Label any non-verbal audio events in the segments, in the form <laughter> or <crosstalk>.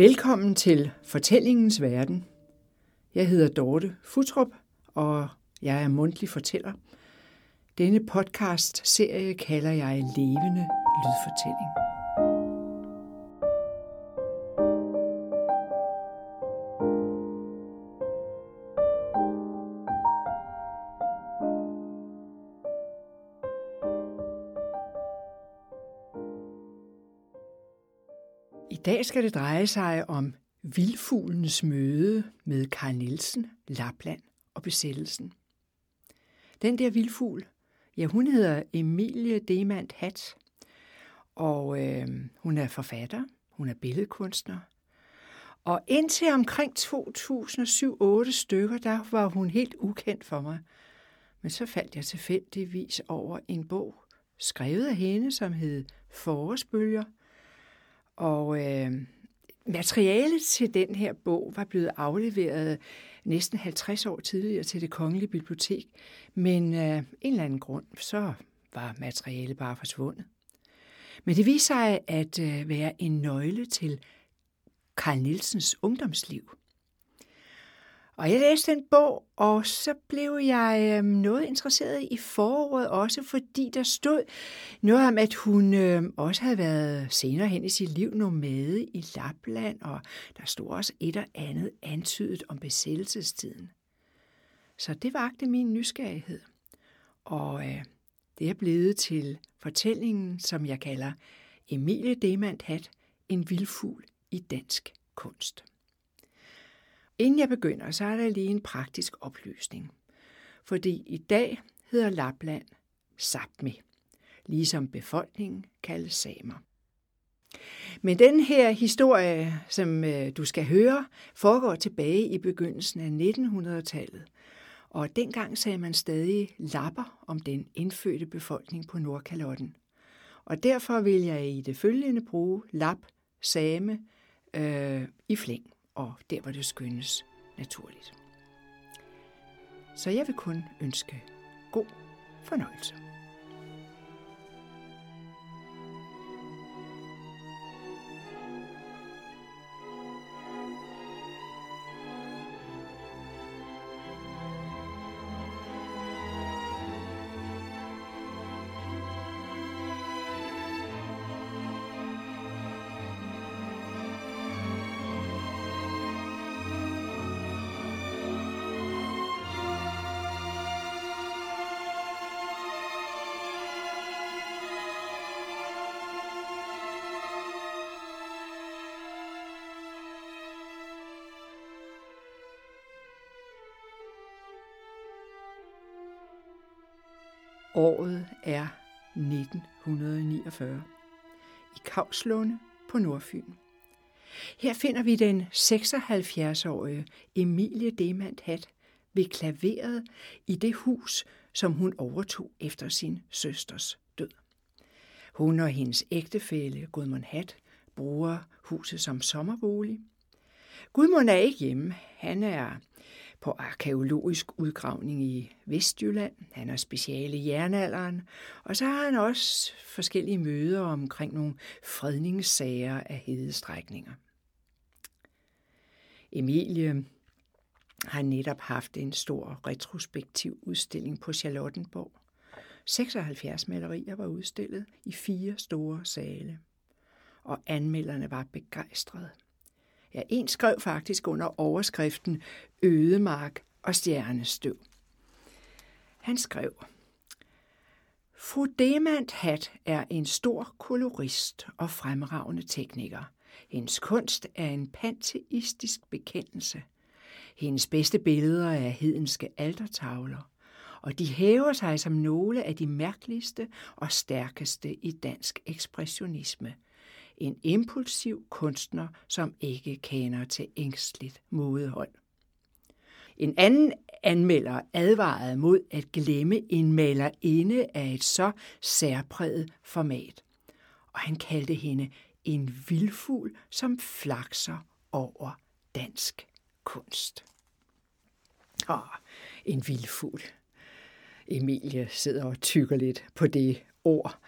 Velkommen til Fortællingens Verden. Jeg hedder Dorte Futrup, og jeg er mundtlig fortæller. Denne podcast-serie kalder jeg Levende Lydfortælling. Dag skal det dreje sig om vildfuglens møde med Karl Nielsen, Lapland og besættelsen. Den der vildfugl, ja, hun hedder Emilie Demand Hat, og øh, hun er forfatter, hun er billedkunstner. Og indtil omkring 2007-8 stykker, der var hun helt ukendt for mig. Men så faldt jeg tilfældigvis over en bog, skrevet af hende, som hed Forårsbølger – og øh, materialet til den her bog var blevet afleveret næsten 50 år tidligere til det kongelige bibliotek, men øh, en eller anden grund, så var materialet bare forsvundet. Men det viser sig at øh, være en nøgle til Karl Nielsens ungdomsliv. Og jeg læste en bog, og så blev jeg øhm, noget interesseret i foråret også, fordi der stod noget om, at hun øhm, også havde været senere hen i sit liv nomade i Lapland, og der stod også et og andet antydet om besættelsestiden. Så det vagte min nysgerrighed. Og øh, det er blevet til fortællingen, som jeg kalder Emilie Demand Hat, en vildfugl i dansk kunst. Inden jeg begynder, så er der lige en praktisk oplysning. Fordi i dag hedder Lapland Sapmi, ligesom befolkningen kaldes samer. Men den her historie, som øh, du skal høre, foregår tilbage i begyndelsen af 1900-tallet. Og dengang sagde man stadig lapper om den indfødte befolkning på Nordkalotten. Og derfor vil jeg i det følgende bruge lap, same øh, i flæng og der, hvor det skyndes naturligt. Så jeg vil kun ønske god fornøjelse. Året er 1949 i Kavslunde på Nordfyn. Her finder vi den 76-årige Emilie Demand Hat ved klaveret i det hus, som hun overtog efter sin søsters død. Hun og hendes ægtefælle Gudmund Hat bruger huset som sommerbolig. Gudmund er ikke hjemme. Han er på arkeologisk udgravning i Vestjylland. Han har speciale i jernalderen, og så har han også forskellige møder omkring nogle fredningssager af hedestrækninger. Emilie har netop haft en stor retrospektiv udstilling på Charlottenborg. 76 malerier var udstillet i fire store sale, og anmelderne var begejstrede. Ja, en skrev faktisk under overskriften Ødemark og stjernestøv. Han skrev, Fru Demand Hat er en stor kolorist og fremragende tekniker. Hendes kunst er en panteistisk bekendelse. Hendes bedste billeder er hedenske altertavler, og de hæver sig som nogle af de mærkeligste og stærkeste i dansk ekspressionisme – en impulsiv kunstner, som ikke kender til ængstligt modehold. En anden anmelder advarede mod at glemme en malerinde af et så særpræget format. Og han kaldte hende en vildfugl, som flakser over dansk kunst. Åh, en vildfugl. Emilie sidder og tykker lidt på det ord,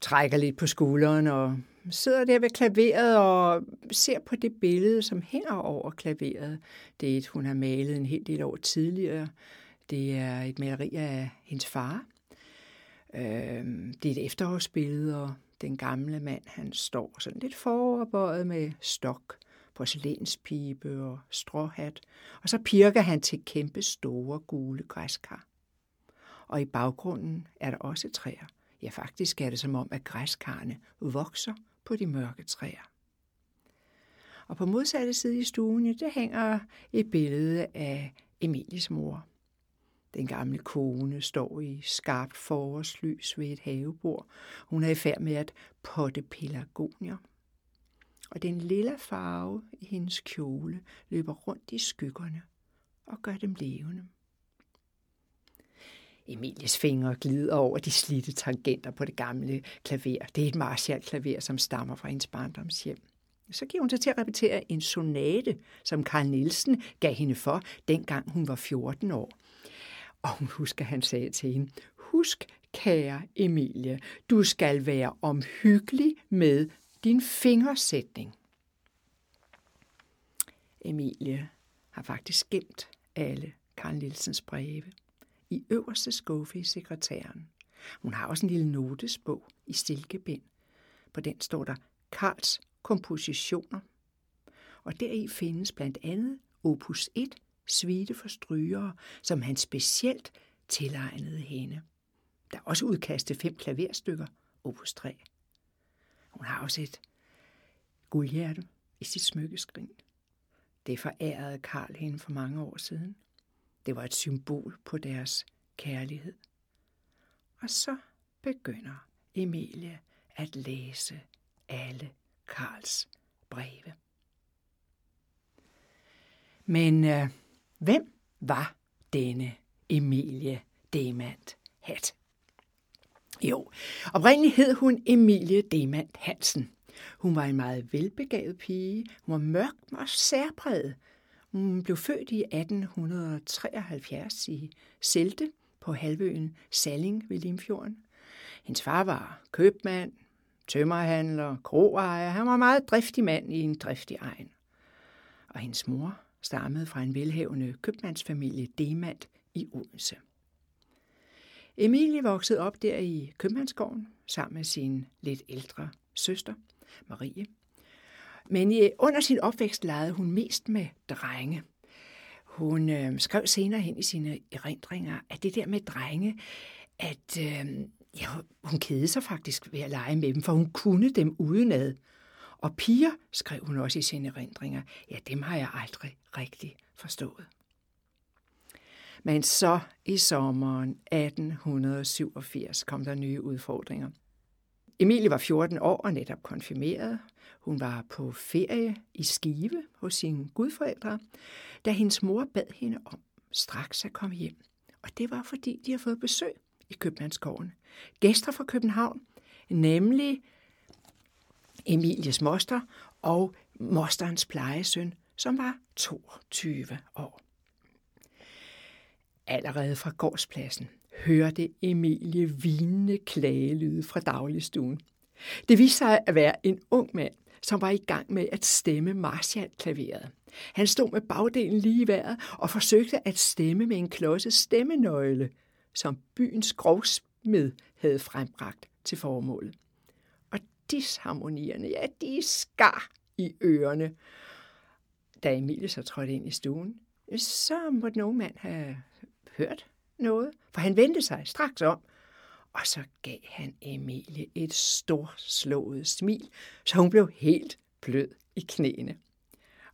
trækker lidt på skulderen og sidder der ved klaveret og ser på det billede, som hænger over klaveret. Det er et, hun har malet en hel del år tidligere. Det er et maleri af hendes far. Øhm, det er et efterårsbillede, og den gamle mand, han står sådan lidt foroverbøjet med stok, porcelænspibe og stråhat, og så pirker han til kæmpe store gule græskar. Og i baggrunden er der også træer. Ja, faktisk er det som om, at græskarne vokser på de mørke træer. Og på modsatte side i stuen, der hænger et billede af Emilies mor. Den gamle kone står i skarpt forårslys ved et havebord. Hun er i færd med at potte pelargonier. Og den lille farve i hendes kjole løber rundt i skyggerne og gør dem levende. Emilies fingre glider over de slidte tangenter på det gamle klaver. Det er et Marshall-klaver, som stammer fra hendes barndomshjem. Så giver hun sig til at repetere en sonate, som Carl Nielsen gav hende for, dengang hun var 14 år. Og hun husker, han sagde til hende, husk, kære Emilie, du skal være omhyggelig med din fingersætning. Emilie har faktisk gemt alle Karl Nielsens breve i øverste skuffe i sekretæren. Hun har også en lille notesbog i silkebind. På den står der Karls kompositioner. Og deri findes blandt andet opus 1, Svite for strygere, som han specielt tilegnede hende. Der er også udkast til fem klaverstykker, opus 3. Hun har også et guldhjerte i sit smykkeskrin. Det forærede Karl hende for mange år siden. Det var et symbol på deres kærlighed. Og så begynder Emilie at læse alle Karls breve. Men øh, hvem var denne Emilie Demand Hat? Jo, oprindeligt hed hun Emilie Demand Hansen. Hun var en meget velbegavet pige. Hun var mørk og særpræget. Hun blev født i 1873 i Selte på halvøen Salling ved Limfjorden. Hendes far var købmand, tømmerhandler, kroejer. Han var en meget driftig mand i en driftig egen. Og hendes mor stammede fra en velhavende købmandsfamilie Demand i Odense. Emilie voksede op der i købmandsgården sammen med sin lidt ældre søster, Marie. Men øh, under sin opvækst legede hun mest med drenge. Hun øh, skrev senere hen i sine erindringer, at det der med drenge, at øh, ja, hun kedede sig faktisk ved at lege med dem, for hun kunne dem udenad. Og piger, skrev hun også i sine erindringer, ja, dem har jeg aldrig rigtig forstået. Men så i sommeren 1887 kom der nye udfordringer. Emilie var 14 år og netop konfirmeret. Hun var på ferie i Skive hos sine gudforældre, da hendes mor bad hende om straks at komme hjem. Og det var fordi, de har fået besøg i Købmandsgården. Gæster fra København, nemlig Emilies moster og mosterens plejesøn, som var 22 år. Allerede fra gårdspladsen hørte Emilie vinende klagelyde fra dagligstuen. Det viste sig at være en ung mand, som var i gang med at stemme Marshall-klaveret. Han stod med bagdelen lige i vejret og forsøgte at stemme med en klodse stemmenøgle, som byens grovsmed havde frembragt til formålet. Og disharmonierne, ja, de skar i ørerne. Da Emilie så trådte ind i stuen, så måtte nogen mand have hørt noget, for han vendte sig straks om, og så gav han Emilie et storslået smil, så hun blev helt blød i knæene.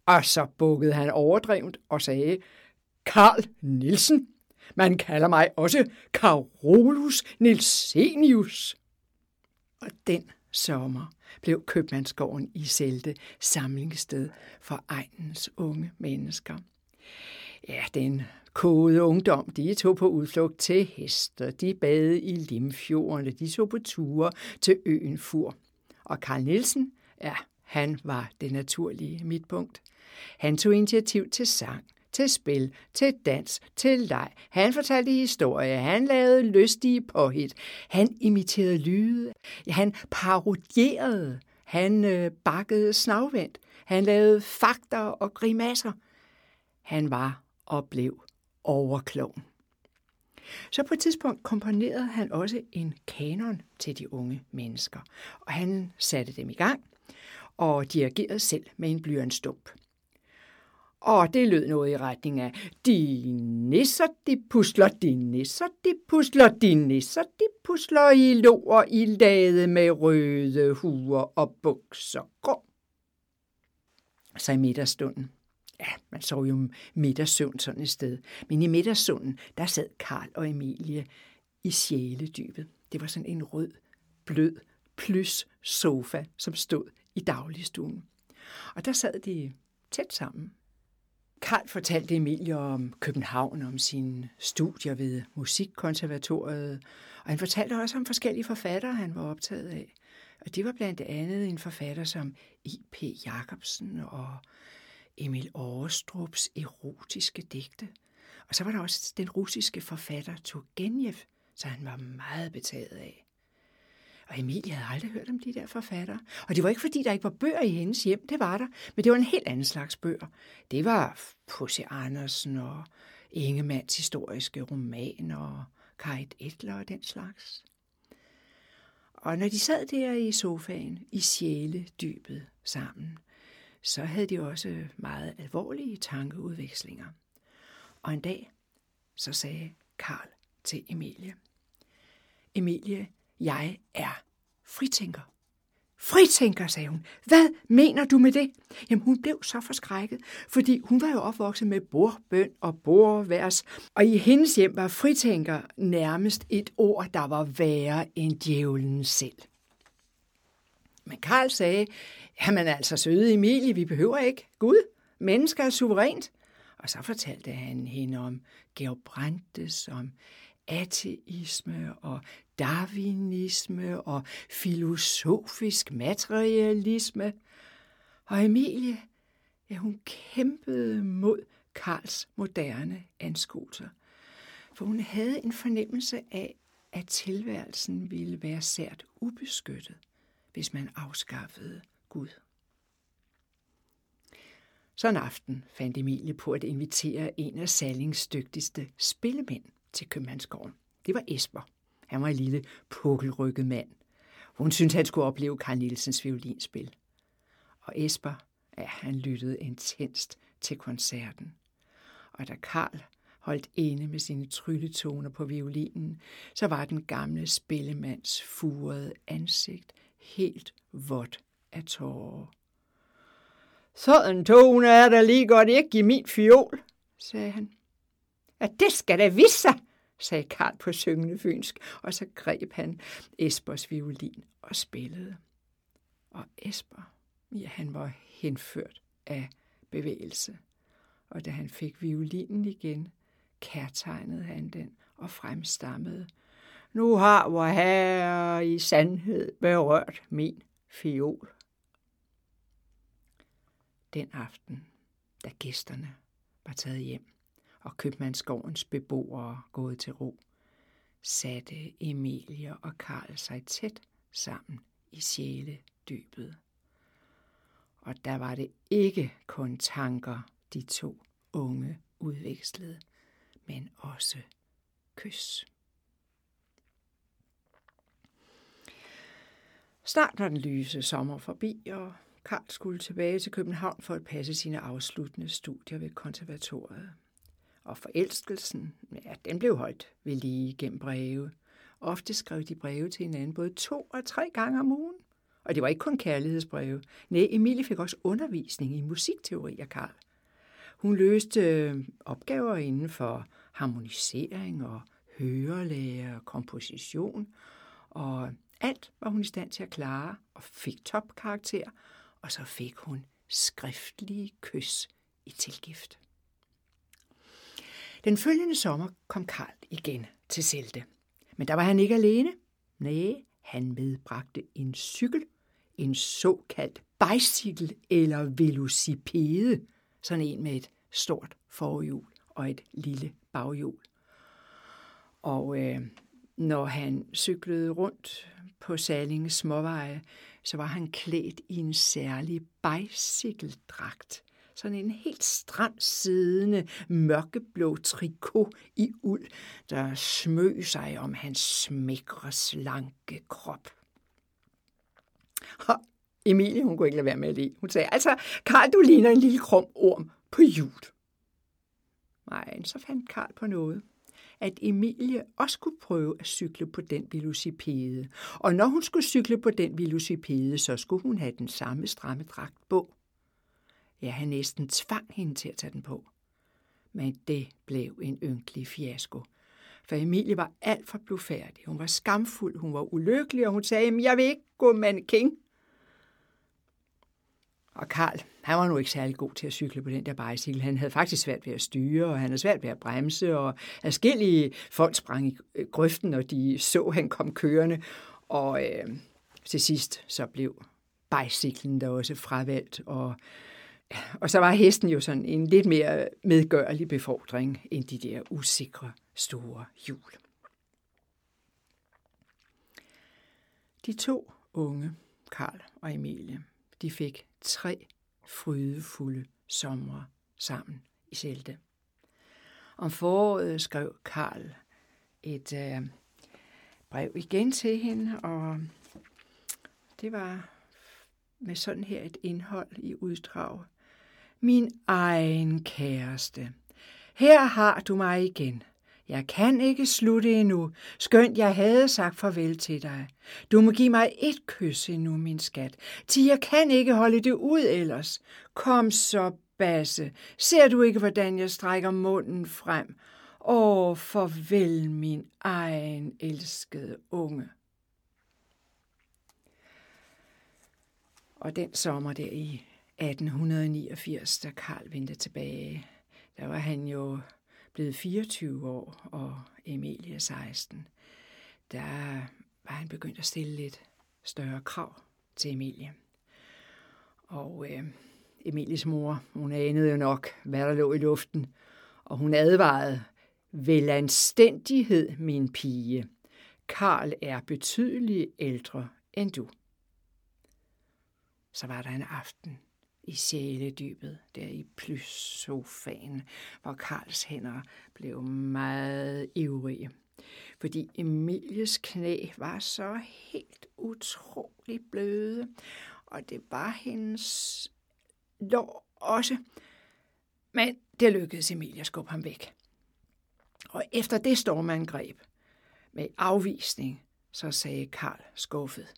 Og så bukkede han overdrevet og sagde, Karl Nielsen, man kalder mig også Carolus Nilsenius. Og den sommer blev købmandsgården i Selte samlingssted for egnens unge mennesker. Ja, den kode ungdom, de tog på udflugt til hester, de bade i Limfjordene, de tog på ture til øen Fur. Og Karl Nielsen, ja, han var det naturlige midtpunkt. Han tog initiativ til sang, til spil, til dans, til leg. Han fortalte historier, han lavede lystige påhit, han imiterede lyde, han parodierede, Han øh, bakkede snavvendt. Han lavede fakter og grimasser. Han var og blev overklog. Så på et tidspunkt komponerede han også en kanon til de unge mennesker, og han satte dem i gang og dirigerede selv med en blyantstump. Og det lød noget i retning af, de nisser, de pusler, de nisser, de pusler, de nisser, de pusler i lår i lade med røde huer og bukser grå. Så i middagsstunden, ja, man så jo middagssøvn sådan et sted, men i middagssøvnen, der sad Karl og Emilie i sjæledybet. Det var sådan en rød, blød, plus sofa, som stod i dagligstuen. Og der sad de tæt sammen Karl fortalte Emilie om København, om sine studier ved Musikkonservatoriet, og han fortalte også om forskellige forfattere, han var optaget af. Og det var blandt andet en forfatter som I.P. Jacobsen og Emil Aarstrups erotiske digte. Og så var der også den russiske forfatter Turgenev, så han var meget betaget af. Og Emilie havde aldrig hørt om de der forfattere. Og det var ikke, fordi der ikke var bøger i hendes hjem. Det var der. Men det var en helt anden slags bøger. Det var Pussy Andersen og Ingemands historiske romaner og Kajt Etler og den slags. Og når de sad der i sofaen, i sjæledybet sammen, så havde de også meget alvorlige tankeudvekslinger. Og en dag, så sagde Karl til Emilie, Emilie, jeg er fritænker. Fritænker, sagde hun. Hvad mener du med det? Jamen, hun blev så forskrækket, fordi hun var jo opvokset med bordbøn og bordvers, og i hendes hjem var fritænker nærmest et ord, der var værre end djævlen selv. Men Karl sagde, jamen altså søde Emilie, vi behøver ikke. Gud, mennesker er suverænt. Og så fortalte han hende om Georg Brandes, om ateisme og darwinisme og filosofisk materialisme. Og Emilie, ja, hun kæmpede mod Karls moderne anskuelser, for hun havde en fornemmelse af, at tilværelsen ville være sært ubeskyttet, hvis man afskaffede Gud. Så en aften fandt Emilie på at invitere en af Sallings dygtigste spillemænd til Købmandsgården. Det var Esper. Han var en lille pukkelrykket mand. Hun syntes, han skulle opleve Karl Nielsens violinspil. Og Esper, ja, han lyttede intenst til koncerten. Og da Karl holdt inde med sine trylletoner på violinen, så var den gamle spillemands furede ansigt helt vådt af tårer. Sådan tone er der lige godt ikke i min fiol, sagde han. Ja, det skal da vise sig, sagde Karl på syngende fynsk, og så greb han Espers violin og spillede. Og Esper, ja, han var henført af bevægelse. Og da han fik violinen igen, kærtegnede han den og fremstammede. Nu har vor herre i sandhed berørt min fiol. Den aften, da gæsterne var taget hjem, og købmandsgårdens beboere gået til ro, satte Emilie og Karl sig tæt sammen i sjæledybet. Og der var det ikke kun tanker, de to unge udvekslede, men også kys. Snart var den lyse sommer forbi, og Karl skulle tilbage til København for at passe sine afsluttende studier ved konservatoriet. Og forelskelsen, ja, den blev holdt ved lige gennem breve. Ofte skrev de breve til hinanden både to og tre gange om ugen. Og det var ikke kun kærlighedsbreve. Nej, Emilie fik også undervisning i musikteori af Karl. Hun løste øh, opgaver inden for harmonisering og hørelære og komposition, og alt var hun i stand til at klare og fik topkarakter, og så fik hun skriftlige kys i tilgift. Den følgende sommer kom Karl igen til Selte. Men der var han ikke alene. Nej, han medbragte en cykel, en såkaldt bicycle eller velocipede, sådan en med et stort forhjul og et lille baghjul. Og øh, når han cyklede rundt på Salinge småveje, så var han klædt i en særlig bicykeldragt. Sådan en helt stram siddende mørkeblå trikot i uld, der smøg sig om hans smækre, slanke krop. Og Emilie, hun kunne ikke lade være med at lide. Hun sagde, altså, Karl, du ligner en lille krum orm på jul. Nej, så fandt Karl på noget at Emilie også skulle prøve at cykle på den velocipede. Og når hun skulle cykle på den velocipede, så skulle hun have den samme stramme dragt på. Ja, han næsten tvang hende til at tage den på. Men det blev en ynkelig fiasko. For Emilie var alt for blufærdig. Hun var skamfuld, hun var ulykkelig, og hun sagde, jeg vil ikke gå mannequin. Og Karl, han var nu ikke særlig god til at cykle på den der bicykel. Han havde faktisk svært ved at styre, og han havde svært ved at bremse, og adskillige folk sprang i øh, grøften, og de så, han kom kørende. Og øh, til sidst så blev bicyclen der også fravalgt, og, og så var hesten jo sådan en lidt mere medgørlig befordring end de der usikre store hjul. De to unge, Karl og Emilie, de fik tre frydefulde somre sammen i Selde. Om foråret skrev Karl et øh, brev igen til hende, og det var med sådan her et indhold i uddrag. Min egen kæreste, her har du mig igen. Jeg kan ikke slutte endnu, skønt jeg havde sagt farvel til dig. Du må give mig et kys endnu, min skat, til jeg kan ikke holde det ud ellers. Kom så, Basse. Ser du ikke, hvordan jeg strækker munden frem? Åh, farvel, min egen elskede unge. Og den sommer der i 1889, da Karl vendte tilbage, der var han jo blevet 24 år, og Emilie 16, der var han begyndt at stille lidt større krav til Emilie. Og øh, Emilies mor, hun anede jo nok, hvad der lå i luften, og hun advarede, vel anstændighed, min pige. Karl er betydeligt ældre end du. Så var der en aften, i sjæledybet, der i plyssofaen, hvor Karls hænder blev meget ivrige. Fordi Emilies knæ var så helt utroligt bløde, og det var hendes lår også. Men det lykkedes Emilie at skubbe ham væk. Og efter det stormangreb med afvisning, så sagde Karl skuffet.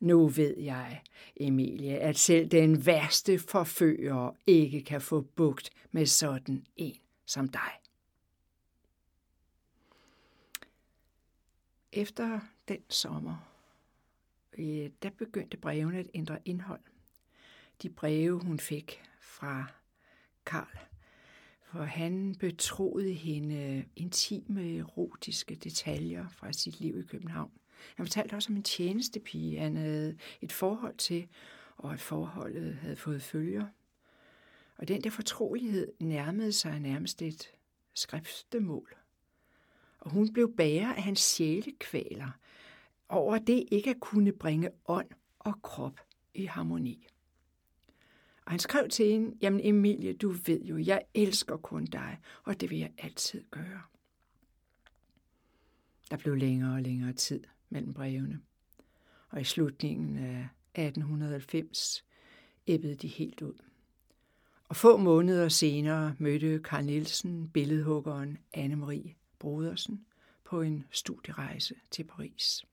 Nu ved jeg, Emilie, at selv den værste forfører ikke kan få bugt med sådan en som dig. Efter den sommer, øh, der begyndte brevene at ændre indhold. De breve, hun fik fra Karl, for han betroede hende intime erotiske detaljer fra sit liv i København. Han fortalte også om en tjenestepige, han havde et forhold til, og at forholdet havde fået følger. Og den der fortrolighed nærmede sig nærmest et skriftemål. Og hun blev bærer af hans sjælekvaler over det ikke at kunne bringe ånd og krop i harmoni. Og han skrev til hende, jamen Emilie, du ved jo, jeg elsker kun dig, og det vil jeg altid gøre. Der blev længere og længere tid mellem brevene. Og i slutningen af 1890 æbbede de helt ud. Og få måneder senere mødte Karl Nielsen billedhuggeren Anne-Marie Brodersen på en studierejse til Paris.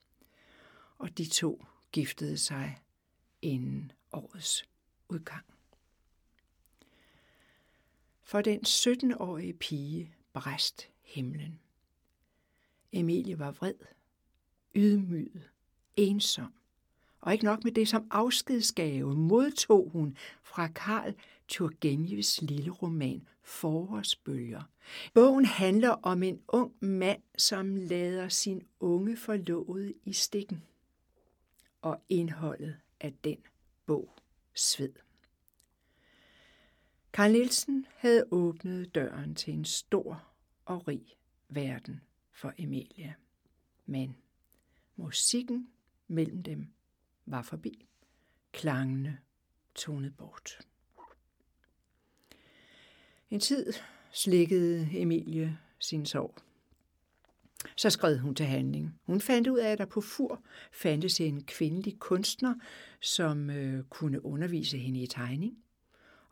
Og de to giftede sig inden årets udgang. For den 17-årige pige bræst himlen. Emilie var vred ydmyget, ensom. Og ikke nok med det, som afskedsgave modtog hun fra Karl Turgenevs lille roman Forårsbølger. Bogen handler om en ung mand, som lader sin unge forlovede i stikken. Og indholdet af den bog sved. Karl Nielsen havde åbnet døren til en stor og rig verden for Emilie. Men musikken mellem dem var forbi. Klangene tonet bort. En tid slikkede Emilie sin sorg. Så skred hun til handling. Hun fandt ud af, at der på Fur fandtes en kvindelig kunstner, som øh, kunne undervise hende i tegning.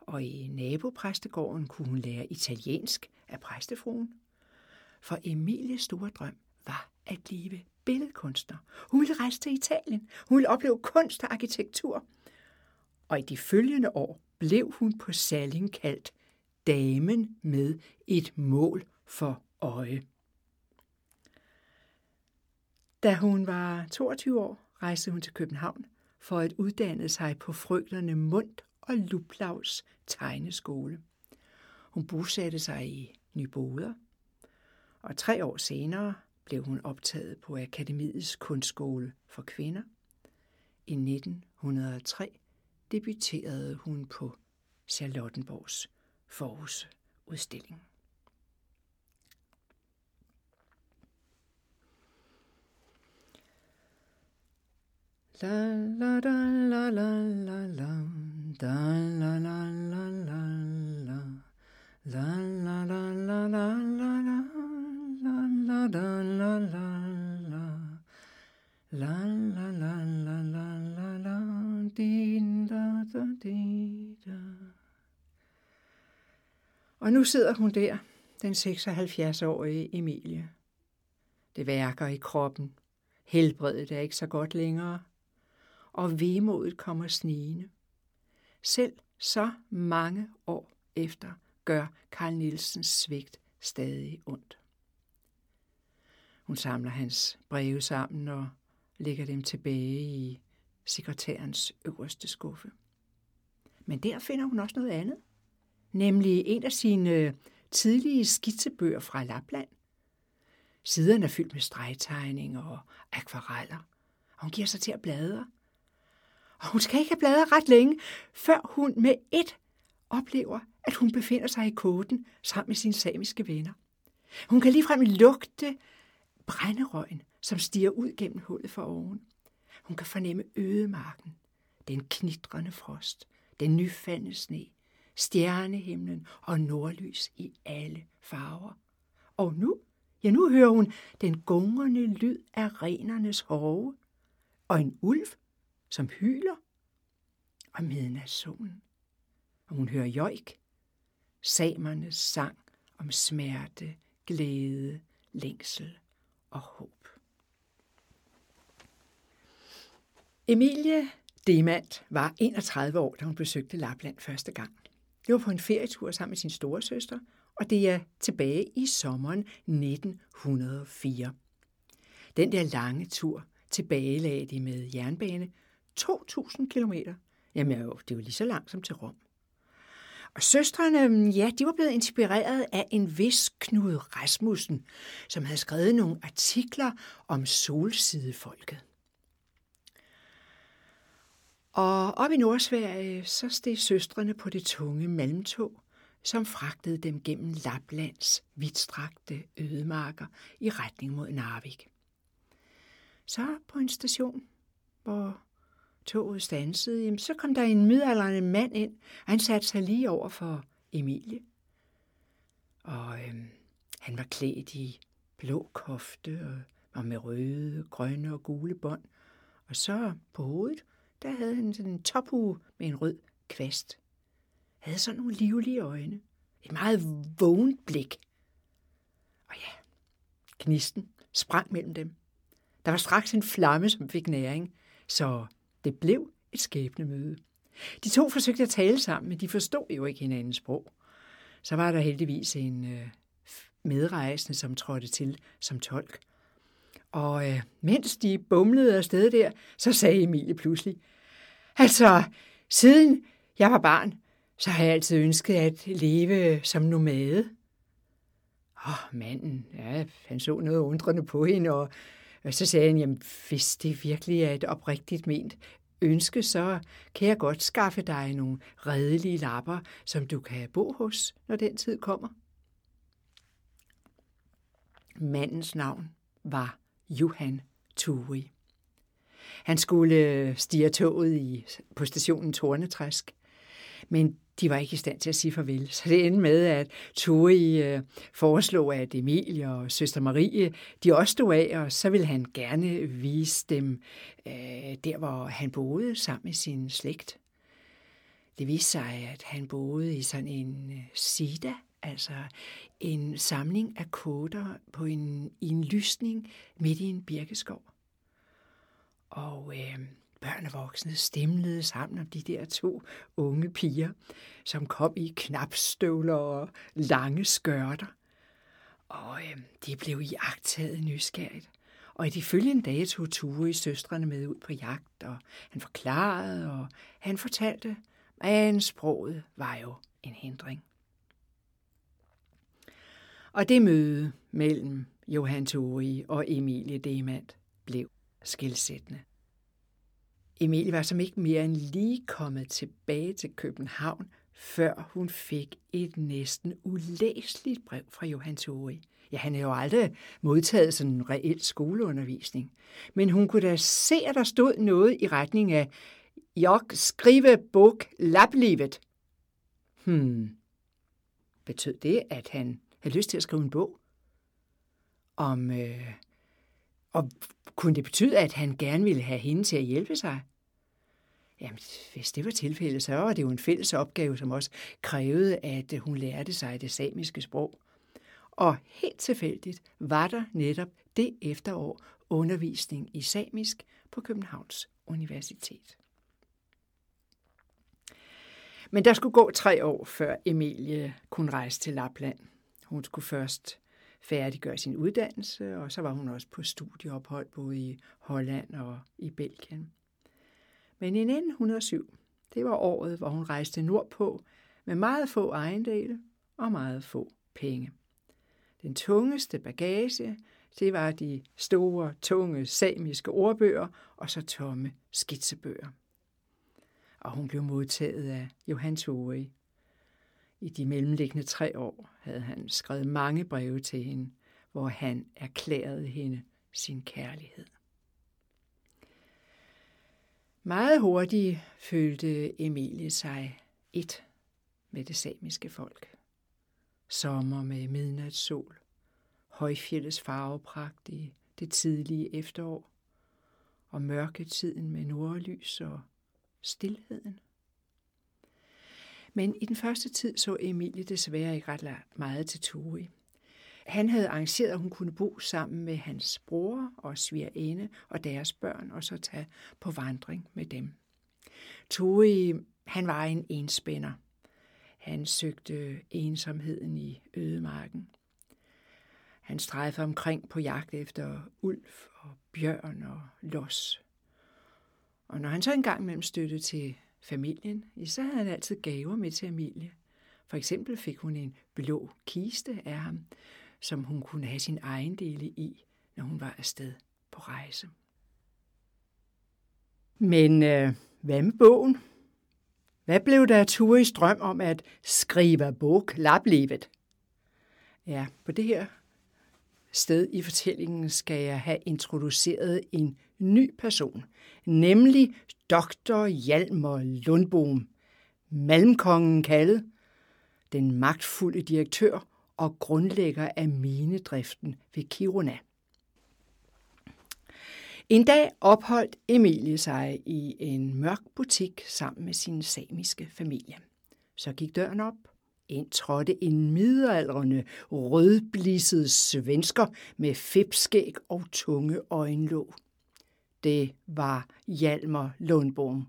Og i nabopræstegården kunne hun lære italiensk af præstefruen. For Emilies store drøm var at blive billedkunstner. Hun ville rejse til Italien. Hun ville opleve kunst og arkitektur. Og i de følgende år blev hun på Salling kaldt damen med et mål for øje. Da hun var 22 år, rejste hun til København for at uddanne sig på frygterne Mund og Luplavs tegneskole. Hun bosatte sig i Nyboder, og tre år senere blev hun optaget på Akademiets kunstskole for kvinder. I 1903 debuterede hun på Charlottenborgs forårsudstilling. La la da la la la la da la la la la la la la la la la la la la da la la la. La la la la la la la din da da di da. Og nu sidder hun der, den 76-årige Emilie. Det værker i kroppen. Helbredet er ikke så godt længere. Og vemodet kommer snigende. Selv så mange år efter gør Karl Nielsens svigt stadig ondt. Hun samler hans breve sammen og lægger dem tilbage i sekretærens øverste skuffe. Men der finder hun også noget andet, nemlig en af sine tidlige skitsebøger fra Lapland. Siderne er fyldt med stregtegninger og akvareller, og hun giver sig til at bladre og hun skal ikke have bladret ret længe, før hun med et oplever, at hun befinder sig i koden sammen med sine samiske venner. Hun kan ligefrem lugte brænderøgen, som stiger ud gennem hullet for oven. Hun kan fornemme ødemarken, den knitrende frost, den nyfaldende sne, stjernehimlen og nordlys i alle farver. Og nu, ja nu hører hun den gungende lyd af renernes hove, og en ulv som hyler og midnatssolen. Og hun hører jojk, samernes sang om smerte, glæde, længsel og håb. Emilie Demand var 31 år, da hun besøgte Lapland første gang. Det var på en ferietur sammen med sin store søster, og det er tilbage i sommeren 1904. Den der lange tur tilbage lagde de med jernbane 2.000 kilometer. Jamen jo, det er jo lige så langt som til Rom. Og søstrene, mm, ja, de var blevet inspireret af en vis Knud Rasmussen, som havde skrevet nogle artikler om solsidefolket. Og op i Nordsverige, så steg søstrene på det tunge malmtog, som fragtede dem gennem Laplands vidtstrakte ødemarker i retning mod Narvik. Så på en station, hvor toget stansede, jamen, så kom der en midaldrende mand ind, og han satte sig lige over for Emilie. Og øhm, han var klædt i blå kofte og, var med røde, grønne og gule bånd. Og så på hovedet, der havde han sådan en tophue med en rød kvast. Han havde sådan nogle livlige øjne. Et meget vågent blik. Og ja, knisten sprang mellem dem. Der var straks en flamme, som fik næring, så det blev et skæbnemøde. De to forsøgte at tale sammen, men de forstod jo ikke hinandens sprog. Så var der heldigvis en øh, medrejsende, som trådte til som tolk. Og øh, mens de bumlede afsted der, så sagde Emilie pludselig, altså, siden jeg var barn, så har jeg altid ønsket at leve som nomade. Åh, oh, manden, ja, han så noget undrende på hende, og og så sagde han, jamen hvis det virkelig er et oprigtigt ment ønske, så kan jeg godt skaffe dig nogle redelige lapper, som du kan bo hos, når den tid kommer. Mandens navn var Johan Turi. Han skulle stige toget i, på stationen Tornetræsk, men de var ikke i stand til at sige farvel. Så det endte med, at Turi øh, foreslog, at Emilie og søster Marie, de også stod af, og så ville han gerne vise dem øh, der, hvor han boede sammen med sin slægt. Det viste sig, at han boede i sådan en øh, sida, altså en samling af koder på en, i en lysning midt i en birkeskov. Og øh, børn og voksne stemlede sammen om de der to unge piger, som kom i knapstøvler og lange skørter. Og øh, de blev i agtaget nysgerrigt. Og i de følgende dage tog Ture i søstrene med ud på jagt, og han forklarede, og han fortalte, men sproget var jo en hindring. Og det møde mellem Johan Tori og Emilie Demand blev skilsættende. Emilie var som ikke mere end lige kommet tilbage til København, før hun fik et næsten ulæseligt brev fra Johan Tori. Ja, han havde jo aldrig modtaget sådan en reel skoleundervisning. Men hun kunne da se, at der stod noget i retning af, Jeg skrive bog lablivet. Hmm. Betød det, at han havde lyst til at skrive en bog? Om, øh, og kunne det betyde, at han gerne ville have hende til at hjælpe sig? Jamen, hvis det var tilfældet, så var det jo en fælles opgave, som også krævede, at hun lærte sig det samiske sprog. Og helt tilfældigt var der netop det efterår undervisning i samisk på Københavns Universitet. Men der skulle gå tre år, før Emilie kunne rejse til Lapland. Hun skulle først færdiggøre sin uddannelse, og så var hun også på studieophold både i Holland og i Belgien. Men i 1907, det var året, hvor hun rejste nordpå med meget få ejendele og meget få penge. Den tungeste bagage, det var de store, tunge samiske ordbøger og så tomme skitsebøger. Og hun blev modtaget af Johan Tori. I de mellemliggende tre år havde han skrevet mange breve til hende, hvor han erklærede hende sin kærlighed. Meget hurtigt følte Emilie sig et med det samiske folk. Sommer med midnatssol, højfjellets farvepragt i det tidlige efterår, og mørketiden med nordlys og stillheden. Men i den første tid så Emilie desværre ikke ret meget til Tori. Han havde arrangeret, at hun kunne bo sammen med hans bror og svigerinde og deres børn, og så tage på vandring med dem. Tori, han var en enspænder. Han søgte ensomheden i ødemarken. Han strejfede omkring på jagt efter ulv og bjørn og los. Og når han så engang mellem støttede til familien, så havde han altid gaver med til Emilie. For eksempel fik hun en blå kiste af ham, som hun kunne have sin egen dele i, når hun var afsted på rejse. Men øh, hvad med bogen? Hvad blev der af i strøm om at skrive bog laplivet? Ja, på det her sted i fortællingen skal jeg have introduceret en ny person, nemlig Dr. Hjalmar Lundbom, Malmkongen kaldet, den magtfulde direktør og grundlægger af minedriften ved Kiruna. En dag opholdt Emilie sig i en mørk butik sammen med sin samiske familie. Så gik døren op. Ind trådte en midaldrende, rødblisset svensker med fipskæg og tunge øjenlåg. Det var Hjalmar Lundbom.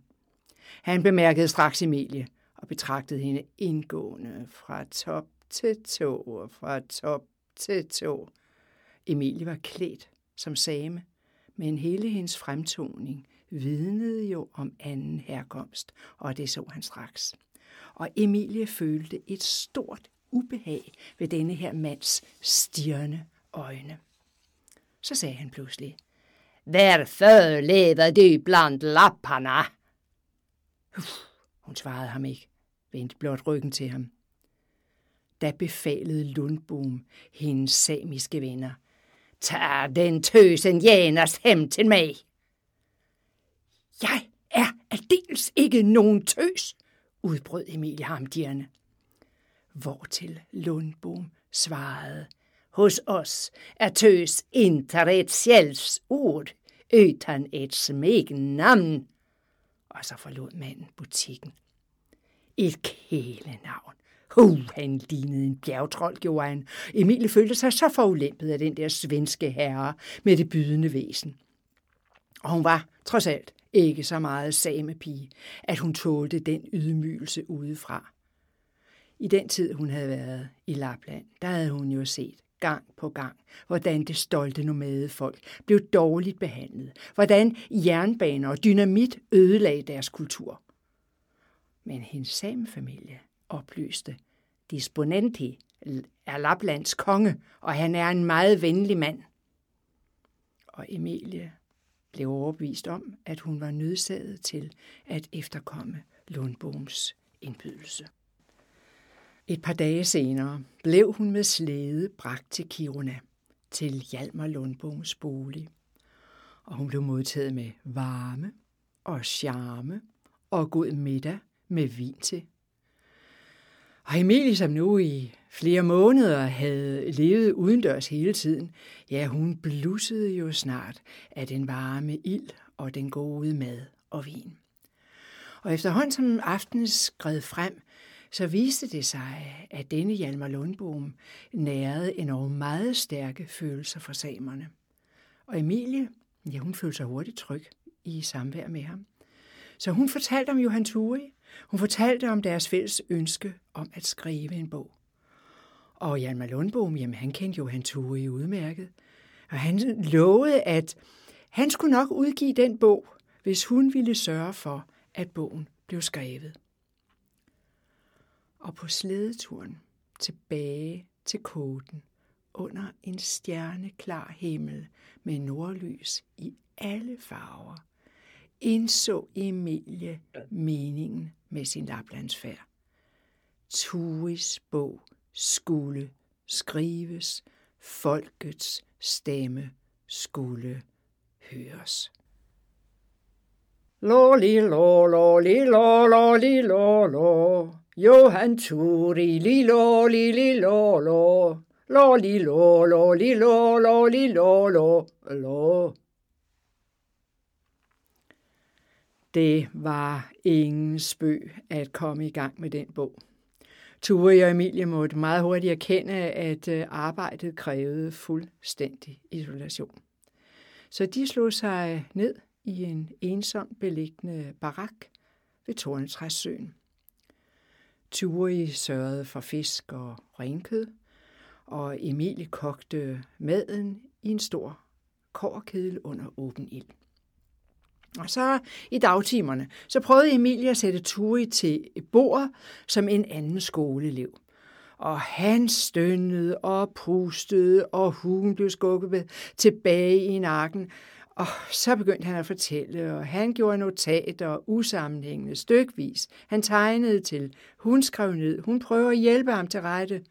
Han bemærkede straks Emilie og betragtede hende indgående fra top til tå og fra top til tå. Emilie var klædt som same, men hele hendes fremtoning vidnede jo om anden herkomst, og det så han straks. Og Emilie følte et stort ubehag ved denne her mands stirrende øjne. Så sagde han pludselig, Hvorfor lever du blandt lapperne? Hun svarede ham ikke, vendte blot ryggen til ham da befalede Lundboom hendes samiske venner. Tag den tøsen Janers hem til mig. Jeg er aldeles ikke nogen tøs, udbrød Emilie Hamdierne. Hvortil Lundboom svarede, hos os er tøs inte et sjælsord, uden et smæknavn. Og så forlod manden butikken. Et kælenavn. Uh, han lignede en bjergtrold, gjorde han. Emilie følte sig så forulæmpet af den der svenske herre med det bydende væsen. Og hun var, trods alt, ikke så meget samepige, at hun tålte den ydmygelse udefra. I den tid, hun havde været i Lapland, der havde hun jo set gang på gang, hvordan det stolte nomadefolk blev dårligt behandlet, hvordan jernbaner og dynamit ødelagde deres kultur. Men hendes samefamilie oplyste, Disponenti er Laplands konge, og han er en meget venlig mand. Og Emilie blev overbevist om, at hun var nødsaget til at efterkomme Lundboms indbydelse. Et par dage senere blev hun med slæde bragt til Kiruna, til Hjalmar Lundboms bolig. Og hun blev modtaget med varme og charme og god middag med vin til. Og Emilie, som nu i flere måneder havde levet udendørs hele tiden, ja, hun blussede jo snart af den varme ild og den gode mad og vin. Og efterhånden som aftenen skred frem, så viste det sig, at denne Hjalmar Lundbom nærede enormt meget stærke følelser for samerne. Og Emilie, ja, hun følte sig hurtigt tryg i samvær med ham. Så hun fortalte om Johan Turi, hun fortalte om deres fælles ønske om at skrive en bog. Og Hjalmar Lundbom, jamen han kendte Johan Turi udmærket, og han lovede, at han skulle nok udgive den bog, hvis hun ville sørge for, at bogen blev skrevet og på slædeturen tilbage til koden under en stjerneklar himmel med nordlys i alle farver, indså Emilie meningen med sin Laplandsfærd. Turis bog skulle skrives, folkets stemme skulle høres. Loli, lo, loli, lo, lo, li lo, li li lo lo, lo li lo, lo li lo, lo li lo lo, lo. Det var ingen spøg at komme i gang med den bog. Ture og Emilie måtte meget hurtigt erkende, at øh, arbejdet krævede fuldstændig isolation. Så de slog sig ned i en ensom beliggende barak ved Tornetræssøen. Turi sørgede for fisk og renkød, og Emilie kogte maden i en stor kårkedel under åben ild. Og så i dagtimerne, så prøvede Emilie at sætte Turi til et bord som en anden skoleelev. Og han stønnede og pustede, og hun blev skubbet tilbage i nakken, og så begyndte han at fortælle, og han gjorde notater usammenhængende stykvis. Han tegnede til, hun skrev ned, hun prøver at hjælpe ham til rette.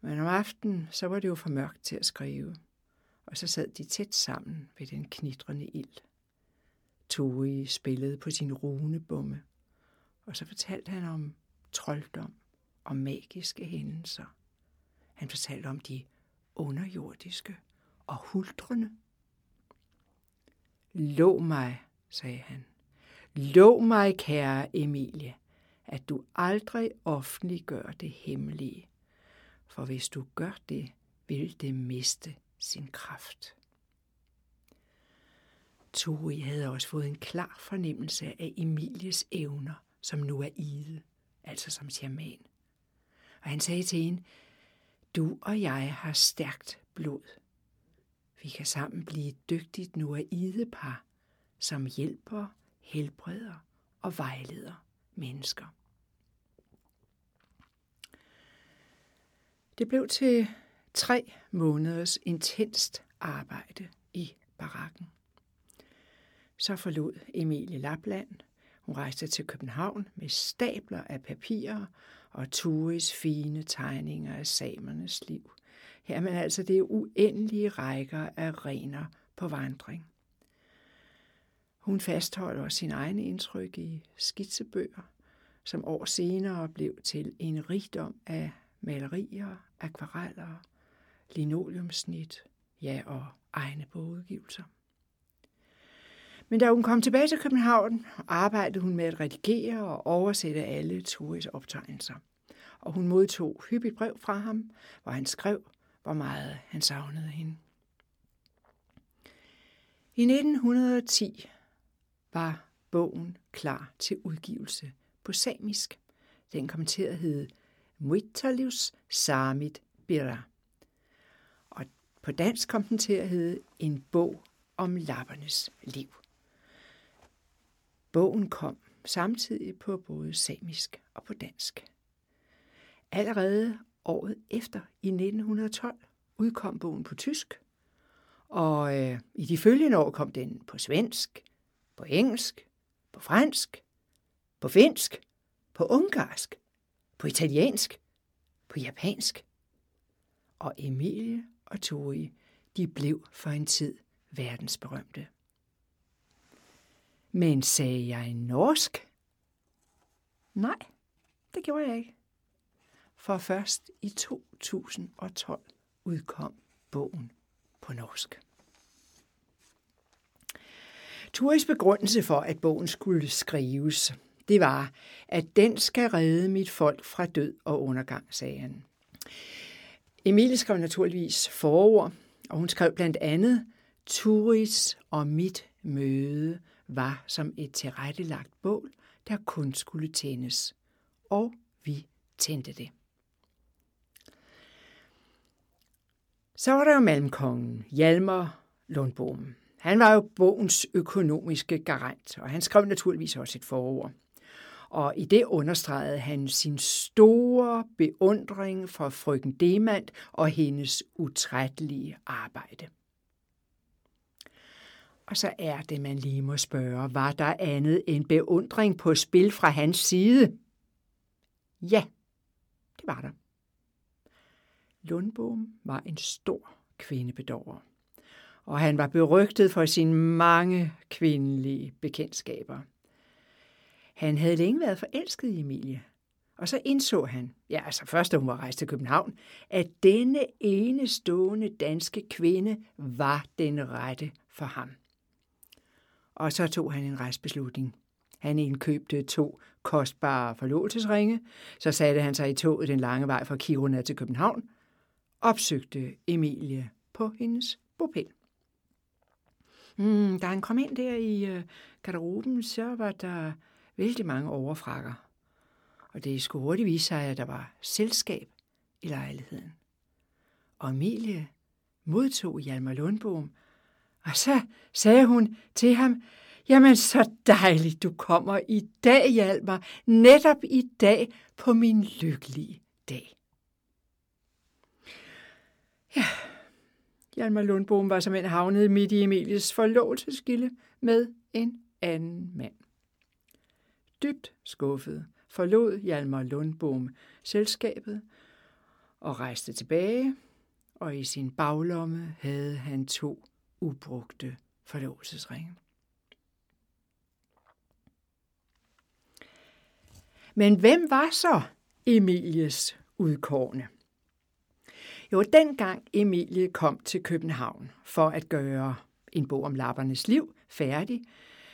Men om aftenen, så var det jo for mørkt til at skrive. Og så sad de tæt sammen ved den knitrende ild. Tori spillede på sin runebomme, og så fortalte han om trolddom og magiske hændelser. Han fortalte om de underjordiske og huldrende Lov mig, sagde han. Lov mig, kære Emilie, at du aldrig offentliggør det hemmelige, for hvis du gør det, vil det miste sin kraft. Tori havde også fået en klar fornemmelse af Emilies evner, som nu er ide, altså som shaman. Og han sagde til hende, du og jeg har stærkt blod. Vi kan sammen blive et dygtigt par, som hjælper, helbreder og vejleder mennesker. Det blev til tre måneders intenst arbejde i barakken. Så forlod Emilie Lapland. Hun rejste til København med stabler af papirer og Turis fine tegninger af samernes liv her er man altså det uendelige rækker af rener på vandring. Hun fastholder sin egen indtryk i skitsebøger, som år senere blev til en rigdom af malerier, akvareller, linoleumsnit, ja og egne bogudgivelser. Men da hun kom tilbage til København, arbejdede hun med at redigere og oversætte alle Turis optegnelser. Og hun modtog hyppigt brev fra ham, hvor han skrev, hvor meget han savnede hende. I 1910 var bogen klar til udgivelse på samisk. Den kom til at hedde Muitalius Samit Bira. Og på dansk kom den til at hedde En bog om lappernes liv. Bogen kom samtidig på både samisk og på dansk. Allerede året efter, i 1912, udkom bogen på tysk, og øh, i de følgende år kom den på svensk, på engelsk, på fransk, på finsk, på ungarsk, på italiensk, på japansk. Og Emilie og Tori, de blev for en tid verdensberømte. Men sagde jeg norsk? Nej, det gjorde jeg ikke. For først i 2012 udkom bogen på norsk. Turis begrundelse for, at bogen skulle skrives, det var, at den skal redde mit folk fra død og undergang, sagde han. Emilie skrev naturligvis forord, og hun skrev blandt andet, Turis og mit møde var som et tilrettelagt bål, der kun skulle tændes. Og vi tændte det. Så var der jo Malmkongen, Hjalmar Lundbom. Han var jo bogens økonomiske garant, og han skrev naturligvis også et forord. Og i det understregede han sin store beundring for frøken Demand og hendes utrættelige arbejde. Og så er det, man lige må spørge, var der andet end beundring på spil fra hans side? Ja, det var der. Lundbom var en stor kvindebedover, og han var berygtet for sine mange kvindelige bekendtskaber. Han havde længe været forelsket i Emilie, og så indså han, ja altså først da hun var rejst til København, at denne enestående danske kvinde var den rette for ham. Og så tog han en rejsbeslutning. Han indkøbte to kostbare forlovelsesringe, så satte han sig i toget den lange vej fra Kiruna til København, opsøgte Emilie på hendes bopæl. Mm, da han kom ind der i øh, garderoben, så var der vældig mange overfrakker. Og det skulle hurtigt vise sig, at der var selskab i lejligheden. Og Emilie modtog Hjalmar Lundbom, og så sagde hun til ham, Jamen, så dejligt, du kommer i dag, Hjalmar, netop i dag på min lykkelige dag. Ja, Hjalmar Lundbom var som en havnet midt i Emilies forlovelsesgilde med en anden mand. Dybt skuffet forlod Hjalmar Lundbom selskabet og rejste tilbage, og i sin baglomme havde han to ubrugte forlovelsesringe. Men hvem var så Emilies udkårne? Jo, dengang Emilie kom til København for at gøre en bog om lappernes liv færdig,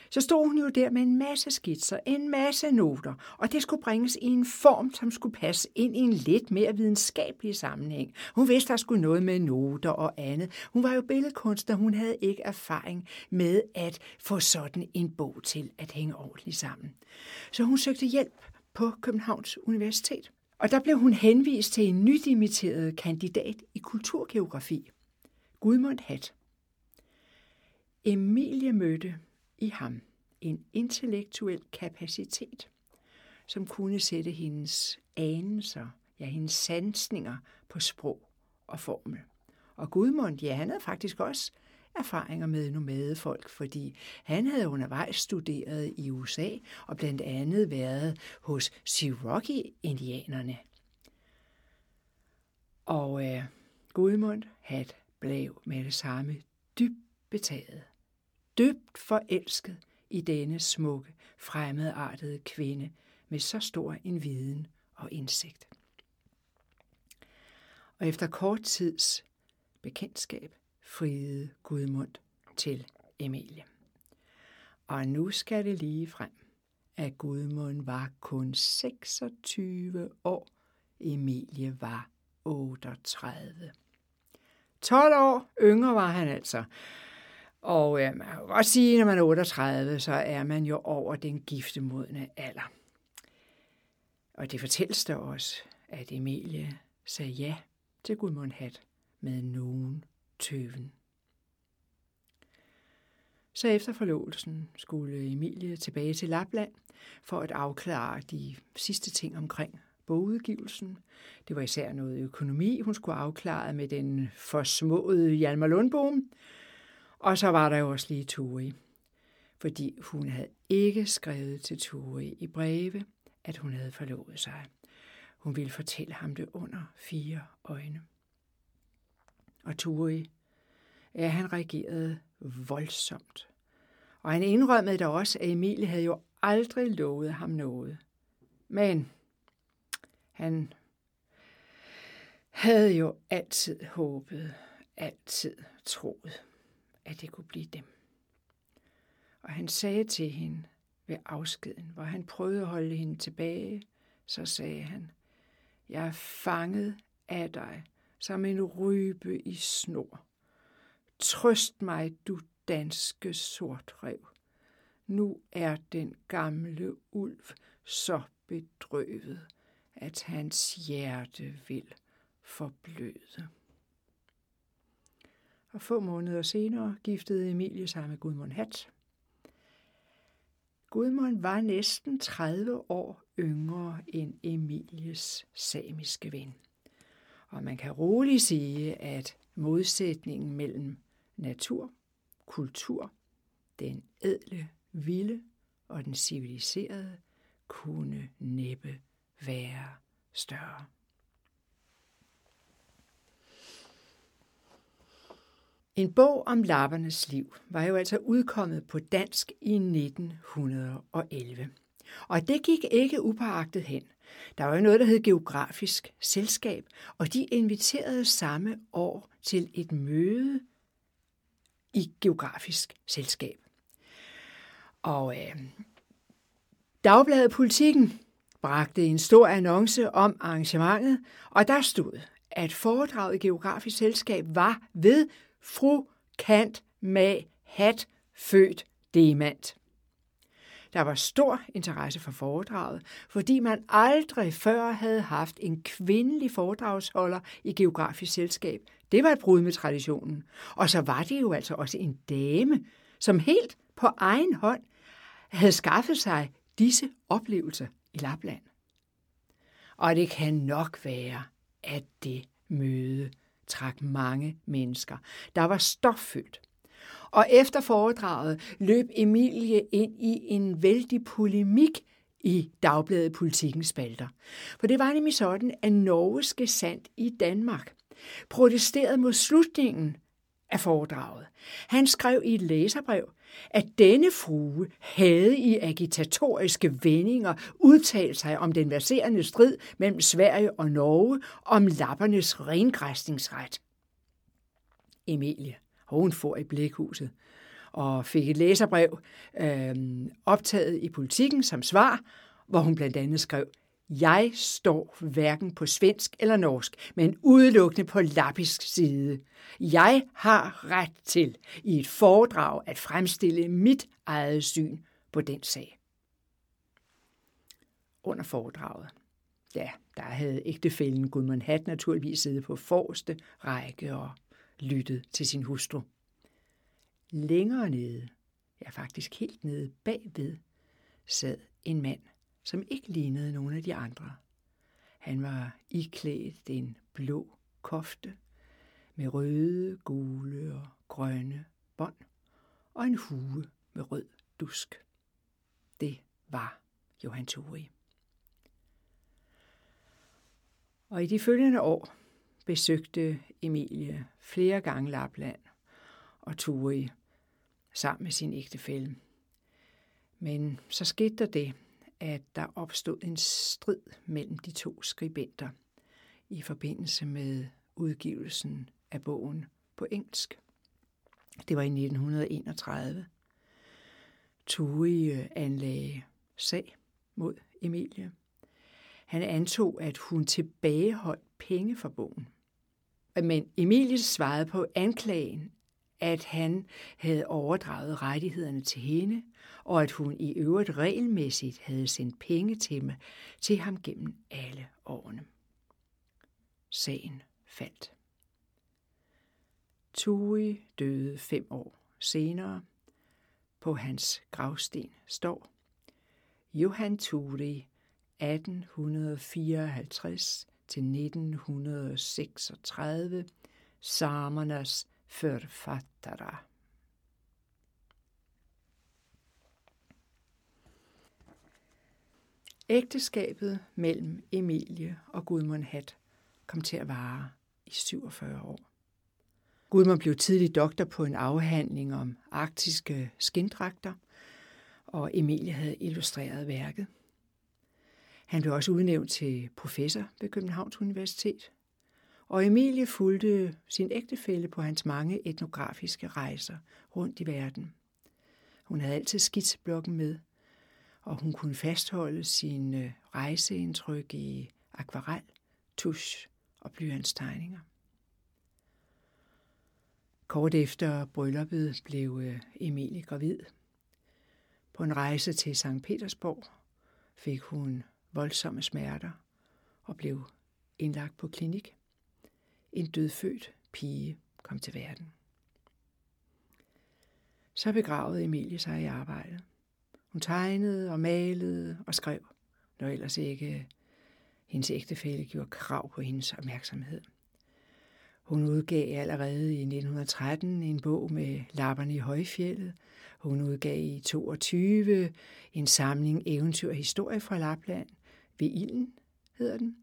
så stod hun jo der med en masse skitser, en masse noter, og det skulle bringes i en form, som skulle passe ind i en lidt mere videnskabelig sammenhæng. Hun vidste, der skulle noget med noter og andet. Hun var jo billedkunstner, hun havde ikke erfaring med at få sådan en bog til at hænge ordentligt sammen. Så hun søgte hjælp på Københavns Universitet. Og der blev hun henvist til en nydimitteret kandidat i kulturgeografi, Gudmund Hat. Emilie mødte i ham en intellektuel kapacitet, som kunne sætte hendes anelser, ja hendes sansninger på sprog og formel. Og Gudmund, ja, han havde faktisk også erfaringer med nomadefolk, fordi han havde undervejs studeret i USA og blandt andet været hos Cherokee-indianerne. Og øh, Gudmund hat blev med det samme dybt betaget, dybt forelsket i denne smukke, fremmedartede kvinde med så stor en viden og indsigt. Og efter kort tids bekendtskab friede Gudmund til Emilie. Og nu skal det lige frem, at Gudmund var kun 26 år, Emilie var 38. 12 år yngre var han altså. Og øh, man kan godt sige, at når man er 38, så er man jo over den giftemodne alder. Og det fortælles der også, at Emilie sagde ja til Gudmund Hat med nogen tøven. Så efter forlovelsen skulle Emilie tilbage til Lapland for at afklare de sidste ting omkring bogudgivelsen. Det var især noget økonomi, hun skulle afklare med den forsmåede Hjalmar Lundbom. Og så var der jo også lige Tori, fordi hun havde ikke skrevet til Tori i breve, at hun havde forlovet sig. Hun ville fortælle ham det under fire øjne. Og Turi, ja, han reagerede voldsomt. Og han indrømmede da også, at Emilie havde jo aldrig lovet ham noget. Men han havde jo altid håbet, altid troet, at det kunne blive dem. Og han sagde til hende ved afskeden, hvor han prøvede at holde hende tilbage, så sagde han, jeg er fanget af dig som en rybe i snor. Trøst mig, du danske sortrev. Nu er den gamle ulv så bedrøvet, at hans hjerte vil forbløde. Og få måneder senere giftede Emilie sig med Gudmund Hat. Gudmund var næsten 30 år yngre end Emilies samiske ven. Og man kan roligt sige, at modsætningen mellem natur, kultur, den ædle, vilde og den civiliserede kunne næppe være større. En bog om lappernes liv var jo altså udkommet på dansk i 1911. Og det gik ikke upåagtet hen. Der var jo noget, der hed Geografisk Selskab, og de inviterede samme år til et møde i Geografisk Selskab. Og øh, Dagbladet Politikken bragte en stor annonce om arrangementet, og der stod, at foredraget i Geografisk Selskab var ved fru Kant Mag Hat, født Demand. Der var stor interesse for foredraget, fordi man aldrig før havde haft en kvindelig foredragsholder i Geografisk Selskab. Det var et brud med traditionen. Og så var det jo altså også en dame, som helt på egen hånd havde skaffet sig disse oplevelser i Lapland. Og det kan nok være, at det møde trak mange mennesker. Der var stoffyldt. Og efter foredraget løb Emilie ind i en vældig polemik i Dagbladet Politikens spalter. For det var nemlig sådan, at Norge skal sandt i Danmark protesterede mod slutningen af foredraget. Han skrev i et læserbrev, at denne frue havde i agitatoriske vendinger udtalt sig om den verserende strid mellem Sverige og Norge om lappernes rengræsningsret. Emilie, hun får i blikhuset og fik et læserbrev øh, optaget i politikken som svar, hvor hun blandt andet skrev, jeg står hverken på svensk eller norsk, men udelukkende på lappisk side. Jeg har ret til i et foredrag at fremstille mit eget syn på den sag. Under foredraget, ja, der havde ægtefælden Gudmund Hat naturligvis siddet på forreste række og lyttet til sin hustru. Længere nede, ja faktisk helt nede bagved, sad en mand som ikke lignede nogen af de andre. Han var iklædt en blå kofte med røde, gule og grønne bånd og en hue med rød dusk. Det var Johan Thori. Og i de følgende år besøgte Emilie flere gange Lapland og Turi sammen med sin ægtefælle. Men så skete der det, at der opstod en strid mellem de to skribenter i forbindelse med udgivelsen af bogen på engelsk. Det var i 1931. Tui øh, anlagde sag mod Emilie. Han antog, at hun tilbageholdt penge for bogen. Men Emilie svarede på anklagen, at han havde overdraget rettighederne til hende, og at hun i øvrigt regelmæssigt havde sendt penge til, mig, til ham gennem alle årene. Sagen faldt. Tui døde fem år senere. På hans gravsten står Johan Turi 1854 til 1936 samernas författare. Ægteskabet mellem Emilie og Gudmund Hat kom til at vare i 47 år. Gudmund blev tidlig doktor på en afhandling om arktiske skinddragter, og Emilie havde illustreret værket. Han blev også udnævnt til professor ved Københavns Universitet. Og Emilie fulgte sin ægtefælle på hans mange etnografiske rejser rundt i verden. Hun havde altid skitsblokken med, og hun kunne fastholde sine øh, rejseindtryk i akvarel, tusch og blyantstegninger. Kort efter brylluppet blev øh, Emilie gravid. På en rejse til St. Petersborg fik hun voldsomme smerter og blev indlagt på klinik. En dødfødt pige kom til verden. Så begravede Emilie sig i arbejdet. Hun tegnede og malede og skrev, når ellers ikke hendes ægtefælle gjorde krav på hendes opmærksomhed. Hun udgav allerede i 1913 en bog med Lapperne i Højfjellet. Hun udgav i 22 en samling eventyr og historie fra Lapland – ved ilden, hedder den,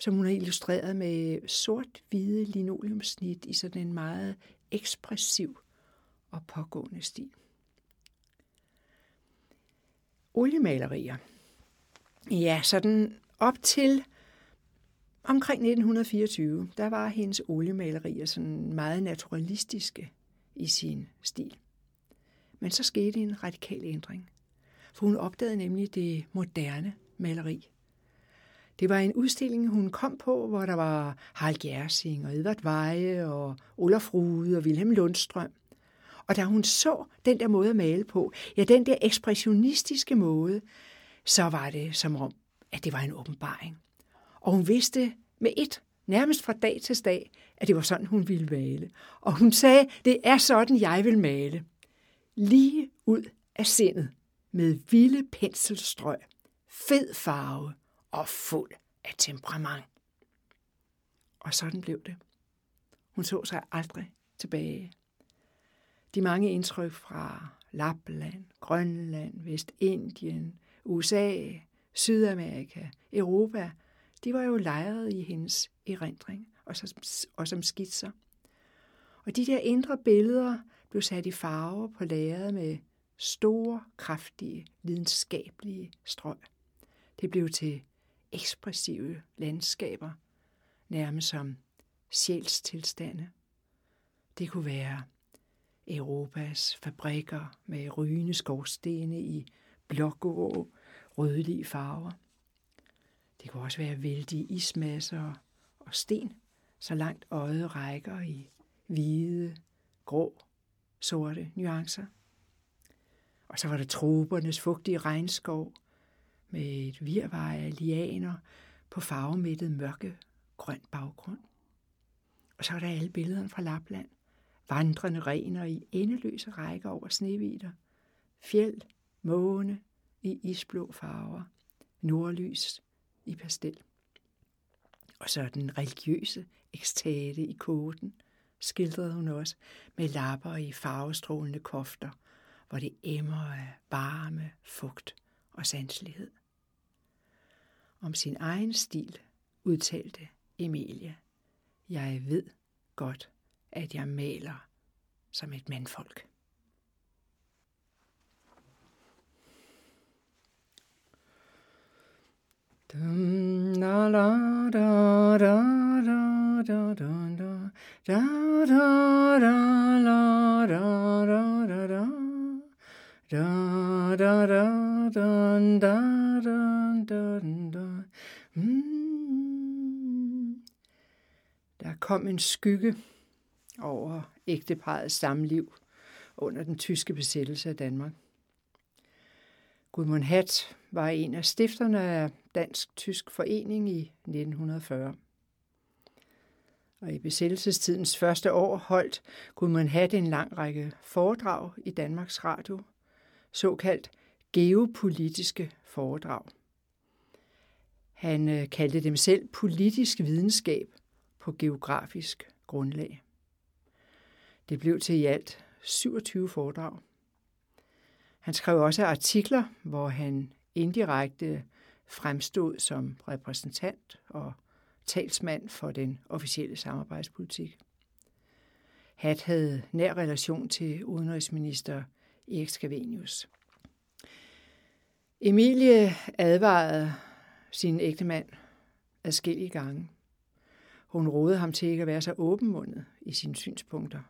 som hun har illustreret med sort-hvide linoleumsnit i sådan en meget ekspressiv og pågående stil. Oliemalerier. Ja, sådan op til omkring 1924, der var hendes oliemalerier sådan meget naturalistiske i sin stil. Men så skete en radikal ændring, for hun opdagede nemlig det moderne maleri. Det var en udstilling, hun kom på, hvor der var Harald Gersing og Edvard Veje og Olaf Rude og Wilhelm Lundstrøm. Og da hun så den der måde at male på, ja, den der ekspressionistiske måde, så var det som om, at det var en åbenbaring. Og hun vidste med et, nærmest fra dag til dag, at det var sådan, hun ville male. Og hun sagde, det er sådan, jeg vil male. Lige ud af sindet, med vilde penselstrøg, fed farve og fuld af temperament. Og sådan blev det. Hun så sig aldrig tilbage. De mange indtryk fra Lapland, Grønland, Vestindien, USA, Sydamerika, Europa, de var jo lejret i hendes erindring og, så, og som skitser. Og de der indre billeder blev sat i farver på lærredet med store, kraftige, lidenskabelige strøg. Det blev til ekspressive landskaber, nærmest som sjælstilstande. Det kunne være Europas fabrikker med rygende skorstene i blågrå, rødlige farver. Det kunne også være vældige ismasser og sten, så langt øjet rækker i hvide, grå, sorte nuancer. Og så var der tropernes fugtige regnskov med et virvar af lianer på farvemættet mørke grøn baggrund. Og så var der alle billederne fra Lapland. Vandrende rener i endeløse rækker over snevider. Fjeld, måne i isblå farver. Nordlys i pastel. Og så den religiøse ekstate i koden skildrede hun også med lapper i farvestrålende kofter, hvor det emmer af varme, fugt og sanselighed. Om sin egen stil udtalte Emilie. Jeg ved godt, at jeg maler som et mandfolk. Dum, la, la, da, da, da, da, da, da, da, da, da, la, da, da, da, da. Da, da, da, da, da, da, da, da. Hmm. Der kom en skygge over ægteparets samliv under den tyske besættelse af Danmark. Gudmund Hat var en af stifterne af Dansk-Tysk Forening i 1940. Og i besættelsestidens første år holdt Gudmund Hat en lang række foredrag i Danmarks Radio, såkaldt geopolitiske foredrag. Han øh, kaldte dem selv politisk videnskab på geografisk grundlag. Det blev til i alt 27 foredrag. Han skrev også artikler, hvor han indirekte fremstod som repræsentant og talsmand for den officielle samarbejdspolitik. Hat havde nær relation til udenrigsminister Erik Scavenius. Emilie advarede sin ægtemand adskillige gange. Hun rådede ham til ikke at være så åbenmundet i sine synspunkter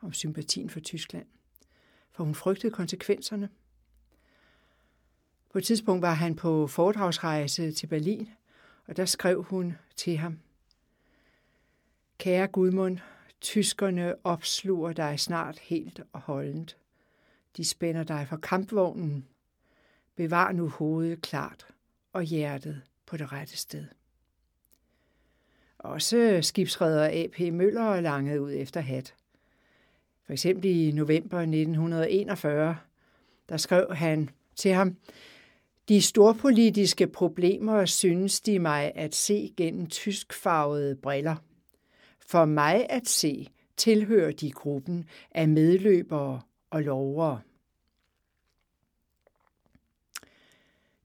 om sympatien for Tyskland, for hun frygtede konsekvenserne. På et tidspunkt var han på foredragsrejse til Berlin, og der skrev hun til ham. Kære Gudmund, tyskerne opsluger dig snart helt og holdent. De spænder dig for kampvognen. Bevar nu hovedet klart og hjertet på det rette sted. Også skibsredder A.P. Møller langede ud efter hat. For eksempel i november 1941, der skrev han til ham, de storpolitiske problemer synes de mig at se gennem tyskfarvede briller. For mig at se tilhører de gruppen af medløbere og lovere.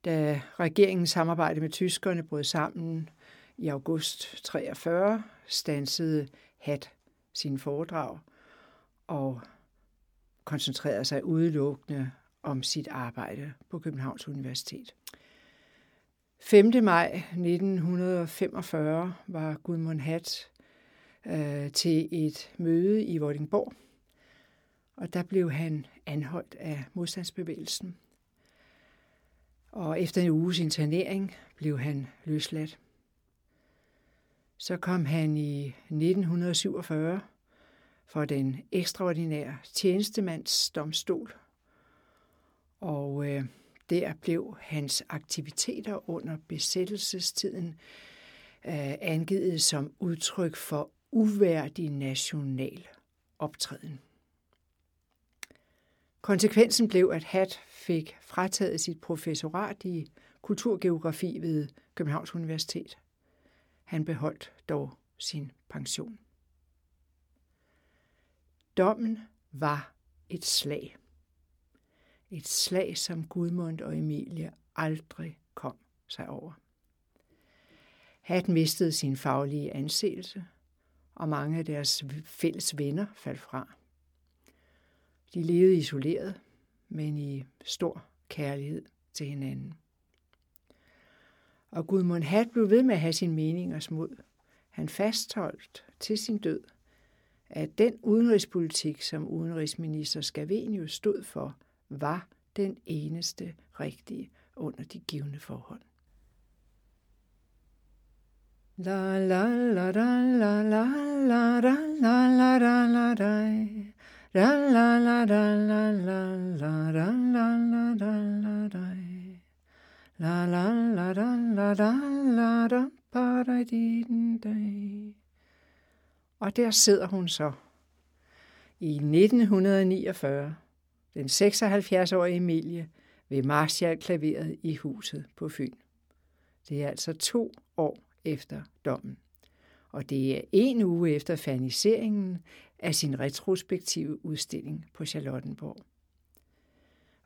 Da regeringens samarbejde med tyskerne brød sammen i august 43, stansede Hat sin foredrag og koncentrerede sig udelukkende om sit arbejde på Københavns Universitet. 5. maj 1945 var Gudmund Hat øh, til et møde i Vordingborg, og der blev han anholdt af modstandsbevægelsen. Og efter en uges internering blev han løsladt. Så kom han i 1947 for den ekstraordinære tjenestemandsdomstol, og øh, der blev hans aktiviteter under besættelsestiden øh, angivet som udtryk for uværdig national optræden. Konsekvensen blev, at Hat fik frataget sit professorat i kulturgeografi ved Københavns Universitet. Han beholdt dog sin pension. Dommen var et slag. Et slag, som Gudmund og Emilie aldrig kom sig over. Hat mistede sin faglige anseelse, og mange af deres fælles venner faldt fra. De levede isoleret, men i stor kærlighed til hinanden. Og Gudmund Hat blev ved med at have sin mening og smod. Han fastholdt til sin død, at den udenrigspolitik, som udenrigsminister Scavenius stod for, var den eneste rigtige under de givende forhold. La la la la la la la la la la la la La la la da la la la da la la da la da eh. La la la da la da la da ba da di den dag. Og der sidder hun så. I 1949, den 76-årige Emilie, ved Marshall-klaveret i huset på Fyn. Det er altså to år efter dommen. Og det er en uge efter faniseringen af sin retrospektive udstilling på Charlottenborg.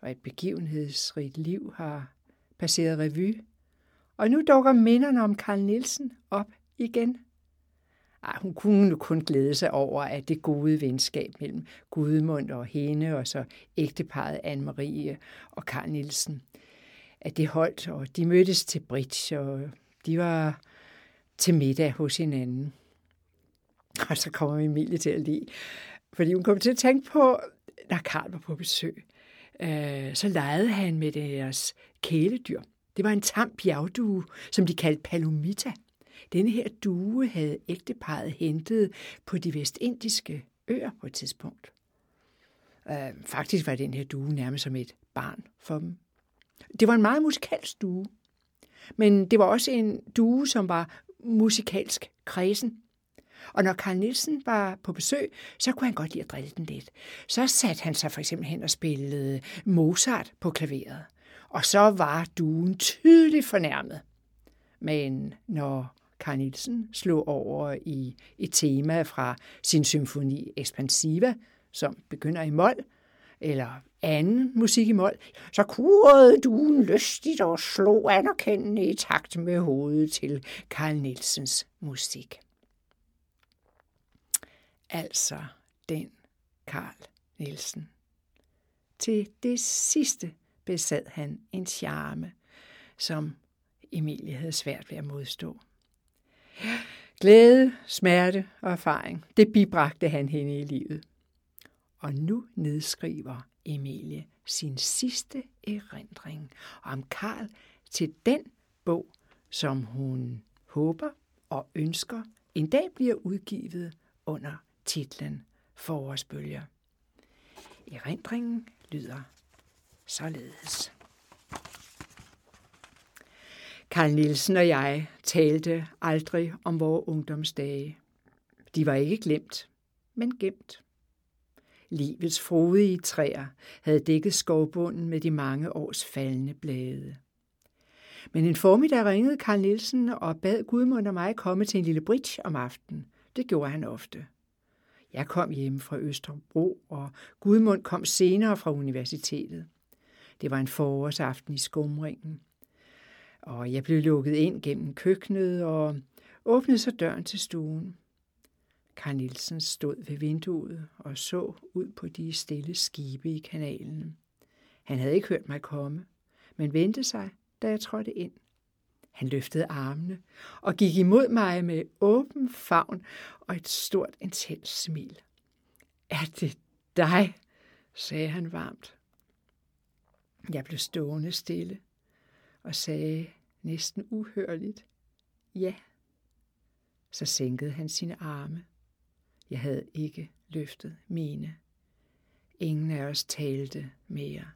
Og et begivenhedsrigt liv har passeret revy, og nu dukker minderne om Karl Nielsen op igen. Ej, hun kunne kun glæde sig over, at det gode venskab mellem Gudmund og hende, og så ægteparet Anne-Marie og Karl Nielsen, at det holdt, og de mødtes til bridge, og de var til middag hos hinanden. <laughs> Og så kommer Emilie til at lide, fordi hun kom til at tænke på, da Karl var på besøg, øh, så legede han med deres kæledyr. Det var en tam bjergdue, som de kaldte palomita. Denne her due havde ægteparet hentet på de vestindiske øer på et tidspunkt. Øh, faktisk var den her due nærmest som et barn for dem. Det var en meget musikalsk due, men det var også en due, som var musikalsk kredsen. Og når Carl Nielsen var på besøg, så kunne han godt lide at drille den lidt. Så satte han sig for eksempel hen og spillede Mozart på klaveret. Og så var duen tydeligt fornærmet. Men når Carl Nielsen slog over i et tema fra sin symfoni Expansiva, som begynder i mol, eller anden musik i mol, så kurede duen lystigt og slog anerkendende i takt med hovedet til Carl Nielsens musik. Altså den Karl Nielsen. Til det sidste besad han en charme, som Emilie havde svært ved at modstå. Glæde, smerte og erfaring, det bibragte han hende i livet. Og nu nedskriver Emilie sin sidste erindring om Karl til den bog, som hun håber og ønsker en dag bliver udgivet under titlen Forårsbølger. Erindringen lyder således. Karl Nielsen og jeg talte aldrig om vores ungdomsdage. De var ikke glemt, men gemt. Livets frodige træer havde dækket skovbunden med de mange års faldende blade. Men en formiddag ringede Karl Nielsen og bad Gudmund og mig komme til en lille bridge om aftenen. Det gjorde han ofte. Jeg kom hjem fra Østerbro, og Gudmund kom senere fra universitetet. Det var en forårsaften i skumringen. Og jeg blev lukket ind gennem køkkenet og åbnede så døren til stuen. Karl Nielsen stod ved vinduet og så ud på de stille skibe i kanalen. Han havde ikke hørt mig komme, men vendte sig, da jeg trådte ind. Han løftede armene og gik imod mig med åben favn og et stort intens smil. Er det dig? sagde han varmt. Jeg blev stående stille og sagde næsten uhørligt, ja. Så sænkede han sine arme. Jeg havde ikke løftet mine. Ingen af os talte mere.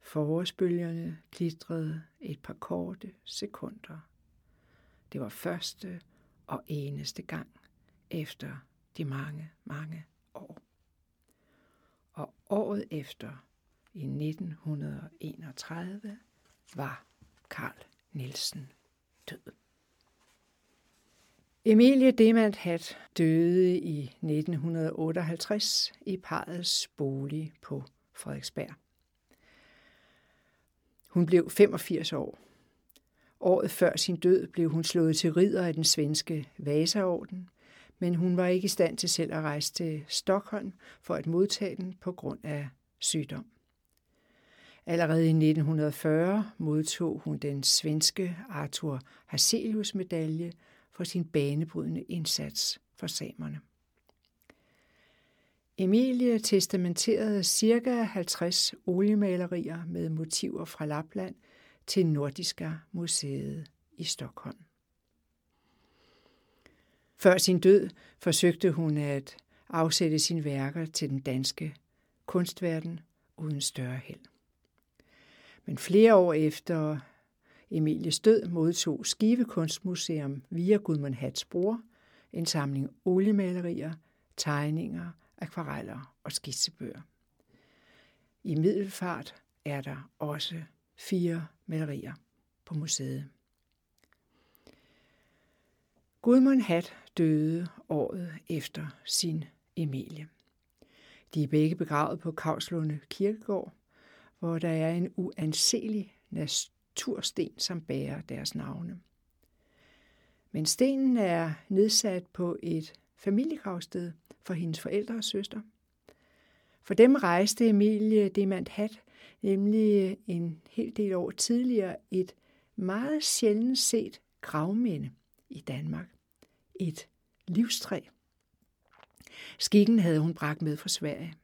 Forårsbølgerne glitrede et par korte sekunder. Det var første og eneste gang efter de mange, mange år. Og året efter, i 1931, var Karl Nielsen død. Emilie Demand Hat døde i 1958 i parrets bolig på Frederiksberg. Hun blev 85 år. Året før sin død blev hun slået til ridder af den svenske Vasaorden, men hun var ikke i stand til selv at rejse til Stockholm for at modtage den på grund af sygdom. Allerede i 1940 modtog hun den svenske Arthur Hazelius medalje for sin banebrydende indsats for samerne. Emilie testamenterede ca. 50 oliemalerier med motiver fra Lapland til Nordiska Museet i Stockholm. Før sin død forsøgte hun at afsætte sine værker til den danske kunstverden uden større held. Men flere år efter Emilies død modtog Skive Kunstmuseum via Gudmund Hats bror en samling oliemalerier, tegninger, akvareller og skitsebøger. I middelfart er der også fire malerier på museet. Gudmund Hat døde året efter sin Emilie. De er begge begravet på Kavslunde Kirkegård, hvor der er en uanselig natursten, som bærer deres navne. Men stenen er nedsat på et familiegravsted for hendes forældre og søster. For dem rejste Emilie Demand Hat nemlig en hel del år tidligere et meget sjældent set gravminde i Danmark. Et livstræ. Skikken havde hun bragt med fra Sverige.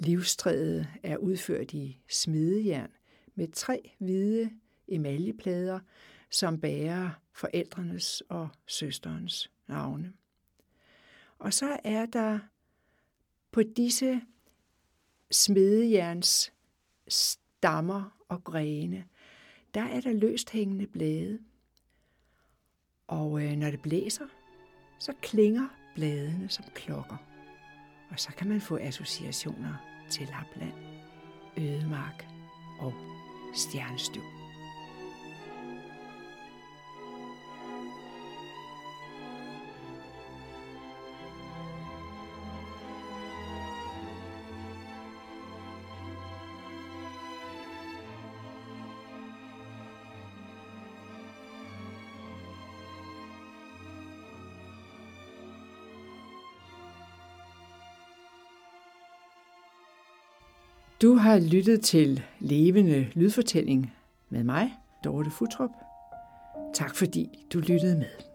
Livstræet er udført i smedejern med tre hvide emaljeplader, som bærer forældrenes og søsterens navne. Og så er der på disse smedejerns stammer og grene, der er der løst hængende blade. Og øh, når det blæser, så klinger bladene som klokker. Og så kan man få associationer til Lapland, ødemark og stjernestøv. Du har lyttet til Levende Lydfortælling med mig, Dorte Futrup. Tak fordi du lyttede med.